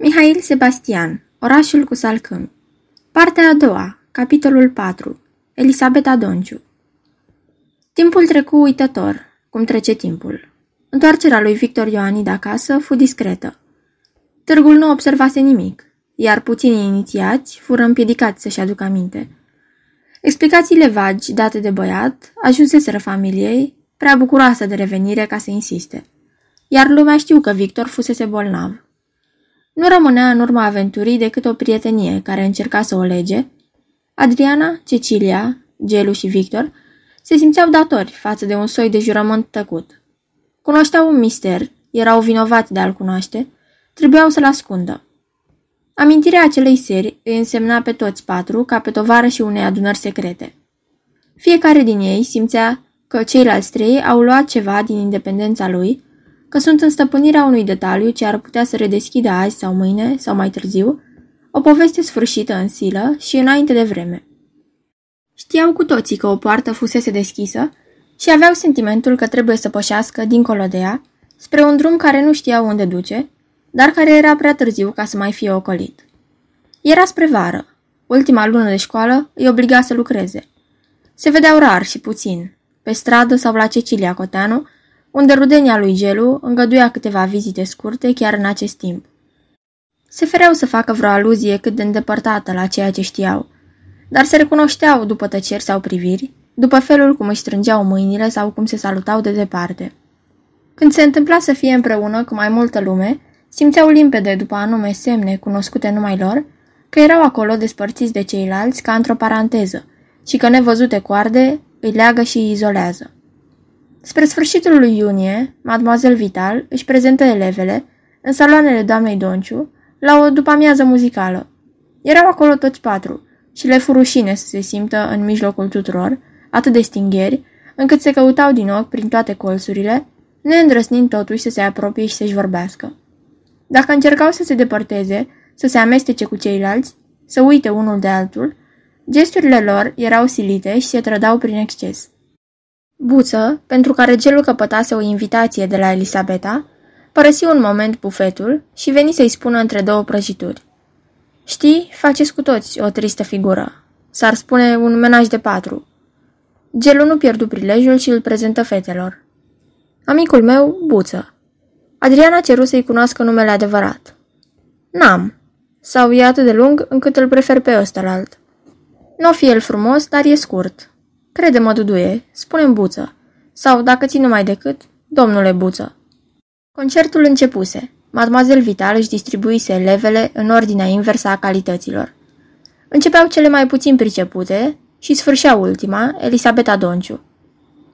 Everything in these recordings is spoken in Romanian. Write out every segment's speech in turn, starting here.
Mihail Sebastian, Orașul cu salcâmi Partea a doua, capitolul 4 Elisabeta Donciu Timpul trecu uitător, cum trece timpul. Întoarcerea lui Victor Ioanid acasă fu discretă. Târgul nu observase nimic, iar puținii inițiați fură împiedicați să-și aducă aminte. Explicațiile vagi date de băiat ajunseseră familiei, prea bucuroasă de revenire ca să insiste. Iar lumea știu că Victor fusese bolnav. Nu rămânea în urma aventurii decât o prietenie care încerca să o lege. Adriana, Cecilia, Gelu și Victor se simțeau datori față de un soi de jurământ tăcut. Cunoșteau un mister, erau vinovați de a-l cunoaște, trebuiau să-l ascundă. Amintirea acelei seri îi însemna pe toți patru ca pe tovară și unei adunări secrete. Fiecare din ei simțea că ceilalți trei au luat ceva din independența lui, că sunt în stăpânirea unui detaliu ce ar putea să redeschidă azi sau mâine sau mai târziu, o poveste sfârșită în silă și înainte de vreme. Știau cu toții că o poartă fusese deschisă și aveau sentimentul că trebuie să pășească dincolo de ea, spre un drum care nu știau unde duce, dar care era prea târziu ca să mai fie ocolit. Era spre vară. Ultima lună de școală îi obliga să lucreze. Se vedeau rar și puțin, pe stradă sau la Cecilia Coteanu, unde rudenia lui Gelu îngăduia câteva vizite scurte chiar în acest timp. Se fereau să facă vreo aluzie cât de îndepărtată la ceea ce știau, dar se recunoșteau după tăceri sau priviri, după felul cum își strângeau mâinile sau cum se salutau de departe. Când se întâmpla să fie împreună cu mai multă lume, simțeau limpede după anume semne cunoscute numai lor, că erau acolo despărțiți de ceilalți ca într-o paranteză și că nevăzute coarde îi leagă și îi izolează. Spre sfârșitul lui iunie, Mademoiselle Vital își prezentă elevele în saloanele doamnei Donciu la o după-amiază muzicală. Erau acolo toți patru și le fu rușine să se simtă în mijlocul tuturor, atât de stingheri, încât se căutau din ochi prin toate colțurile, neîndrăsnind totuși să se apropie și să-și vorbească. Dacă încercau să se depărteze, să se amestece cu ceilalți, să uite unul de altul, gesturile lor erau silite și se trădau prin exces. Buță, pentru care gelul căpătase o invitație de la Elisabeta, părăsi un moment bufetul și veni să-i spună între două prăjituri. Știi, faceți cu toți o tristă figură. S-ar spune un menaj de patru. Gelul nu pierdu prilejul și îl prezentă fetelor. Amicul meu, Buță. Adriana ceru să-i cunoască numele adevărat. N-am. Sau e atât de lung încât îl prefer pe ăstălalt. Nu o fi el frumos, dar e scurt. Crede-mă, Duduie, spune Buță. Sau, dacă țin numai decât, domnule Buță. Concertul începuse. Mademoiselle Vital își distribuise elevele în ordinea inversă a calităților. Începeau cele mai puțin pricepute și sfârșea ultima, Elisabeta Donciu.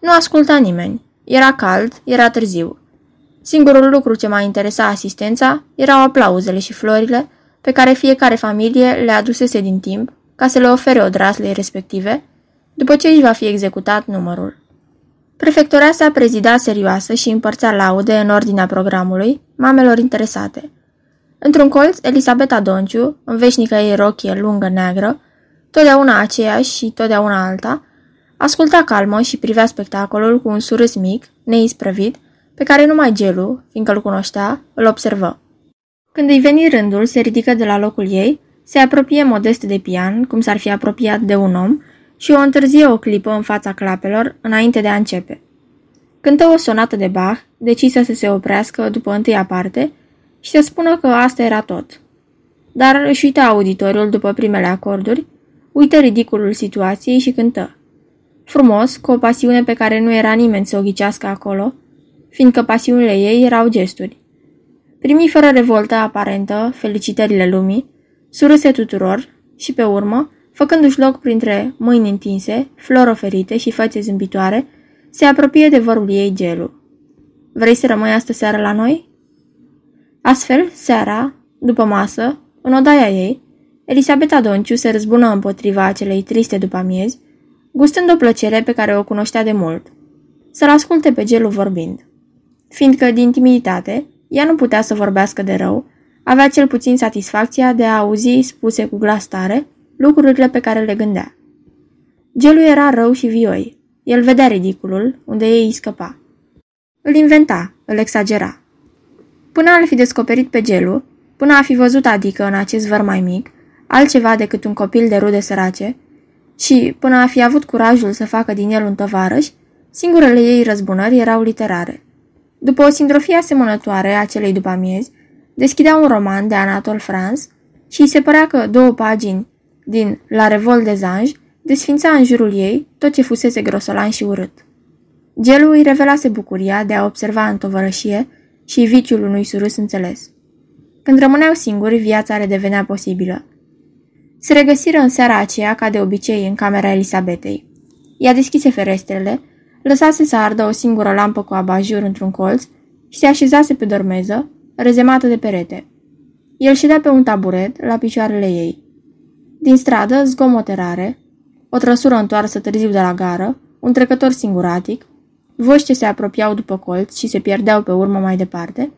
Nu asculta nimeni. Era cald, era târziu. Singurul lucru ce mai interesa asistența erau aplauzele și florile pe care fiecare familie le adusese din timp ca să le ofere odraslei respective, după ce își va fi executat numărul. Prefectoreasa prezida serioasă și împărțea laude în ordinea programului mamelor interesate. Într-un colț, Elisabeta Donciu, în veșnică ei rochie lungă neagră, totdeauna aceeași și totdeauna alta, asculta calmă și privea spectacolul cu un surâs mic, neisprăvit, pe care numai Gelu, fiindcă îl cunoștea, îl observă. Când îi veni rândul, se ridică de la locul ei, se apropie modest de pian, cum s-ar fi apropiat de un om, și o întârzie o clipă în fața clapelor, înainte de a începe. Cântă o sonată de Bach, decisă să se oprească după întâia parte și să spună că asta era tot. Dar își uită auditoriul după primele acorduri, uită ridiculul situației și cântă. Frumos, cu o pasiune pe care nu era nimeni să o ghicească acolo, fiindcă pasiunile ei erau gesturi. Primi fără revoltă aparentă felicitările lumii, surâse tuturor și, pe urmă, făcându-și loc printre mâini întinse, flori oferite și fațe zâmbitoare, se apropie de vorbul ei gelu. Vrei să rămâi astă seară la noi? Astfel, seara, după masă, în odaia ei, Elisabeta Donciu se răzbună împotriva acelei triste după amiezi, gustând o plăcere pe care o cunoștea de mult, să-l asculte pe gelu vorbind. Fiindcă, din timiditate, ea nu putea să vorbească de rău, avea cel puțin satisfacția de a auzi spuse cu glas tare lucrurile pe care le gândea. Gelu era rău și vioi. El vedea ridiculul, unde ei îi scăpa. Îl inventa, îl exagera. Până al fi descoperit pe Gelu, până a fi văzut adică în acest văr mai mic, altceva decât un copil de rude sărace, și până a fi avut curajul să facă din el un tovarăș, singurele ei răzbunări erau literare. După o sindrofie asemănătoare a celei după amiezi, deschidea un roman de Anatole France și îi se părea că două pagini din La Revol des Anges desfința în jurul ei tot ce fusese grosolan și urât. Gelul îi revelase bucuria de a observa în tovărășie și viciul unui surus înțeles. Când rămâneau singuri, viața le devenea posibilă. Se regăsiră în seara aceea, ca de obicei, în camera Elisabetei. Ea deschise ferestrele, lăsase să ardă o singură lampă cu abajur într-un colț și se așezase pe dormeză, rezemată de perete. El ședea pe un taburet, la picioarele ei. Din stradă, zgomote rare, o trăsură întoarsă târziu de la gară, un trecător singuratic, voci ce se apropiau după colț și se pierdeau pe urmă mai departe,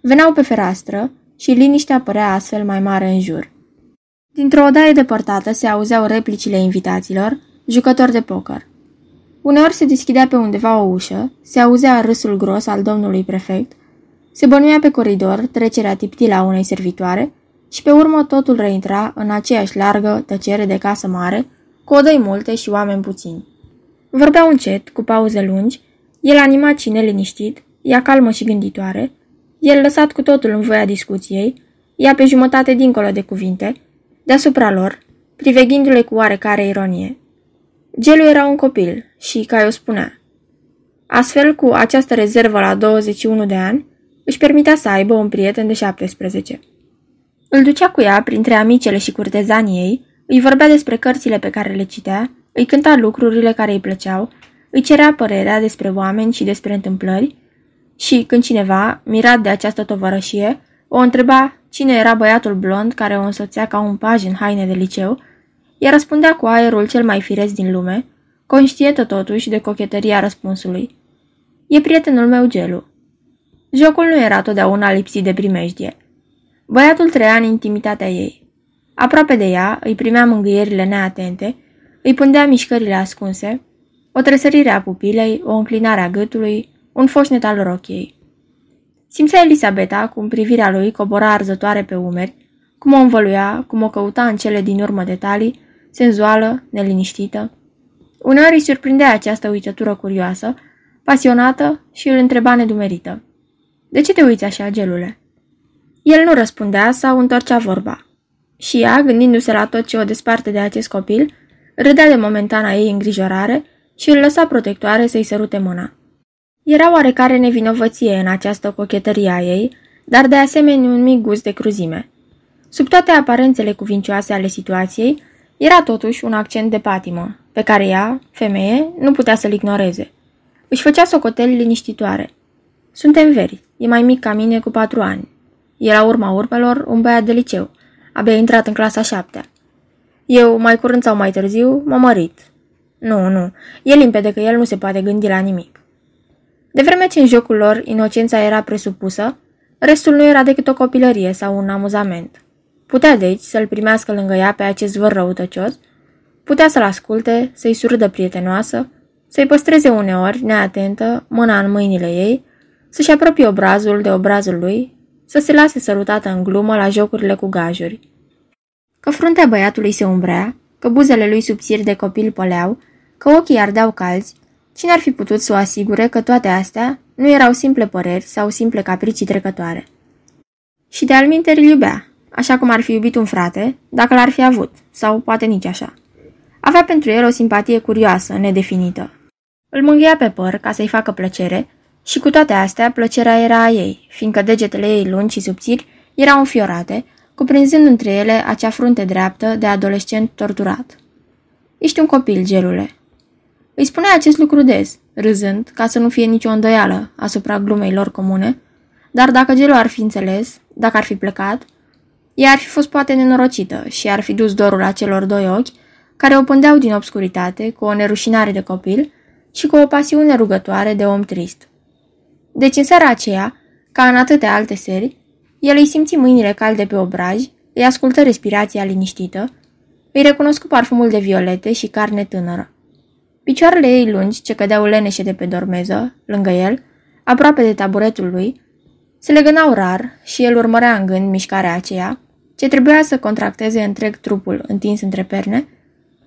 veneau pe fereastră și liniștea părea astfel mai mare în jur. Dintr-o odaie depărtată se auzeau replicile invitaților, jucători de poker. Uneori se deschidea pe undeva o ușă, se auzea râsul gros al domnului prefect, se bănuia pe coridor trecerea tiptilă a unei servitoare și pe urmă totul reintra în aceeași largă tăcere de casă mare, cu odăi multe și oameni puțini. Vorbeau încet, cu pauze lungi, el animat și neliniștit, ea calmă și gânditoare, el lăsat cu totul în voia discuției, ea pe jumătate dincolo de cuvinte, deasupra lor, priveghindu-le cu oarecare ironie. Gelu era un copil și, ca eu spunea, astfel, cu această rezervă la 21 de ani, își permitea să aibă un prieten de 17. Îl ducea cu ea printre amicele și curtezanii ei, îi vorbea despre cărțile pe care le citea, îi cânta lucrurile care îi plăceau, îi cerea părerea despre oameni și despre întâmplări și, când cineva, mirat de această tovărășie, o întreba cine era băiatul blond care o însoțea ca un paj în haine de liceu, ea răspundea cu aerul cel mai firesc din lume, conștientă totuși de cochetăria răspunsului. E prietenul meu Gelu. Jocul nu era totdeauna lipsit de primejdie. Băiatul trăia în intimitatea ei. Aproape de ea îi primea mângâierile neatente, îi pândea mișcările ascunse, o tresărire a pupilei, o înclinare a gâtului, un foșnet al rochiei. Simțea Elisabeta, cum privirea lui cobora arzătoare pe umeri, cum o învăluia, cum o căuta în cele din urmă detalii, senzuală, neliniștită. Uneori îi surprindea această uitătură curioasă, pasionată și îl întreba nedumerită. De ce te uiți așa, gelule?" El nu răspundea sau întorcea vorba. Și ea, gândindu-se la tot ce o desparte de acest copil, râdea de momentana ei îngrijorare și îl lăsa protectoare să-i sărute mâna. Era oarecare nevinovăție în această cochetărie a ei, dar de asemenea un mic gust de cruzime. Sub toate aparențele cuvincioase ale situației, era totuși un accent de patimă, pe care ea, femeie, nu putea să-l ignoreze. Își făcea socoteli liniștitoare. Suntem veri, e mai mic ca mine cu patru ani. Era urma urmelor un băiat de liceu, abia intrat în clasa șaptea. Eu, mai curând sau mai târziu, m-am mărit. Nu, nu, e limpede că el nu se poate gândi la nimic. De vreme ce în jocul lor inocența era presupusă, restul nu era decât o copilărie sau un amuzament. Putea deci să-l primească lângă ea pe acest văr răutăcios, putea să-l asculte, să-i surâdă prietenoasă, să-i păstreze uneori, neatentă, mâna în mâinile ei, să-și apropie obrazul de obrazul lui, să se lase sărutată în glumă la jocurile cu gajuri. Că fruntea băiatului se umbrea, că buzele lui subțiri de copil păleau, că ochii ardeau calzi, cine ar fi putut să o asigure că toate astea nu erau simple păreri sau simple capricii trecătoare. Și de alminte îl iubea, așa cum ar fi iubit un frate, dacă l-ar fi avut, sau poate nici așa. Avea pentru el o simpatie curioasă, nedefinită. Îl mânghia pe păr ca să-i facă plăcere și cu toate astea plăcerea era a ei, fiindcă degetele ei lungi și subțiri erau înfiorate, cuprinzând între ele acea frunte dreaptă de adolescent torturat. Ești un copil, gelule. Îi spunea acest lucru des, râzând, ca să nu fie nicio îndoială asupra glumei lor comune, dar dacă gelul ar fi înțeles, dacă ar fi plecat, ea ar fi fost poate nenorocită și ar fi dus dorul acelor doi ochi, care o pândeau din obscuritate cu o nerușinare de copil și cu o pasiune rugătoare de om trist. Deci în seara aceea, ca în atâtea alte seri, el îi simți mâinile calde pe obraj, îi ascultă respirația liniștită, îi recunoscu parfumul de violete și carne tânără. Picioarele ei lungi, ce cădeau leneșe de pe dormeză, lângă el, aproape de taburetul lui, Se legănau rar și el urmărea în gând mișcarea aceea, ce trebuia să contracteze întreg trupul întins între perne,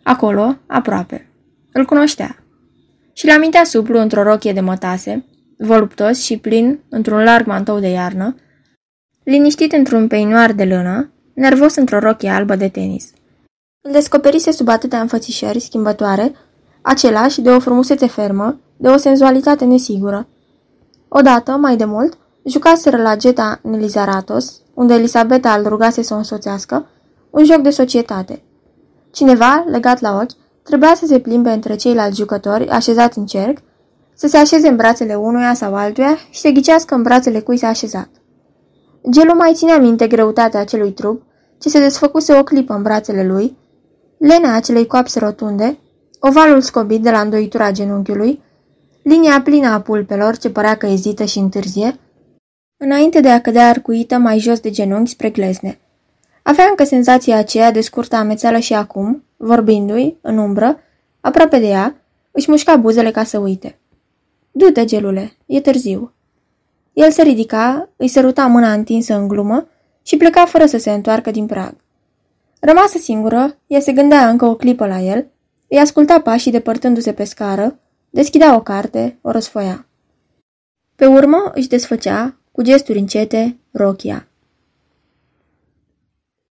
acolo, aproape. Îl cunoștea. Și l amintea suplu într-o rochie de mătase, voluptos și plin într-un larg mantou de iarnă, liniștit într-un peinoar de lână, nervos într-o rochie albă de tenis. Îl descoperise sub atâtea înfățișări schimbătoare, același de o frumusețe fermă, de o senzualitate nesigură. Odată, mai de mult, jucaseră la Geta Nelizaratos, unde Elisabeta îl rugase să o însoțească, un joc de societate. Cineva, legat la ochi, trebuia să se plimbe între ceilalți jucători așezați în cerc, să se așeze în brațele unuia sau altuia și să ghicească în brațele cui s-a așezat. Gelu mai ținea minte greutatea acelui trup, ce se desfăcuse o clipă în brațele lui, lena acelei coapse rotunde, ovalul scobit de la îndoitura genunchiului, linia plină a pulpelor ce părea că ezită și întârzie, înainte de a cădea arcuită mai jos de genunchi spre glezne. Avea încă senzația aceea de scurtă amețeală și acum, vorbindu-i, în umbră, aproape de ea, își mușca buzele ca să uite. Du-te, gelule, e târziu. El se ridica, îi săruta mâna întinsă în glumă și pleca fără să se întoarcă din prag. Rămasă singură, ea se gândea încă o clipă la el, îi asculta pașii depărtându-se pe scară, deschidea o carte, o răsfoia. Pe urmă își desfăcea, cu gesturi încete, rochia.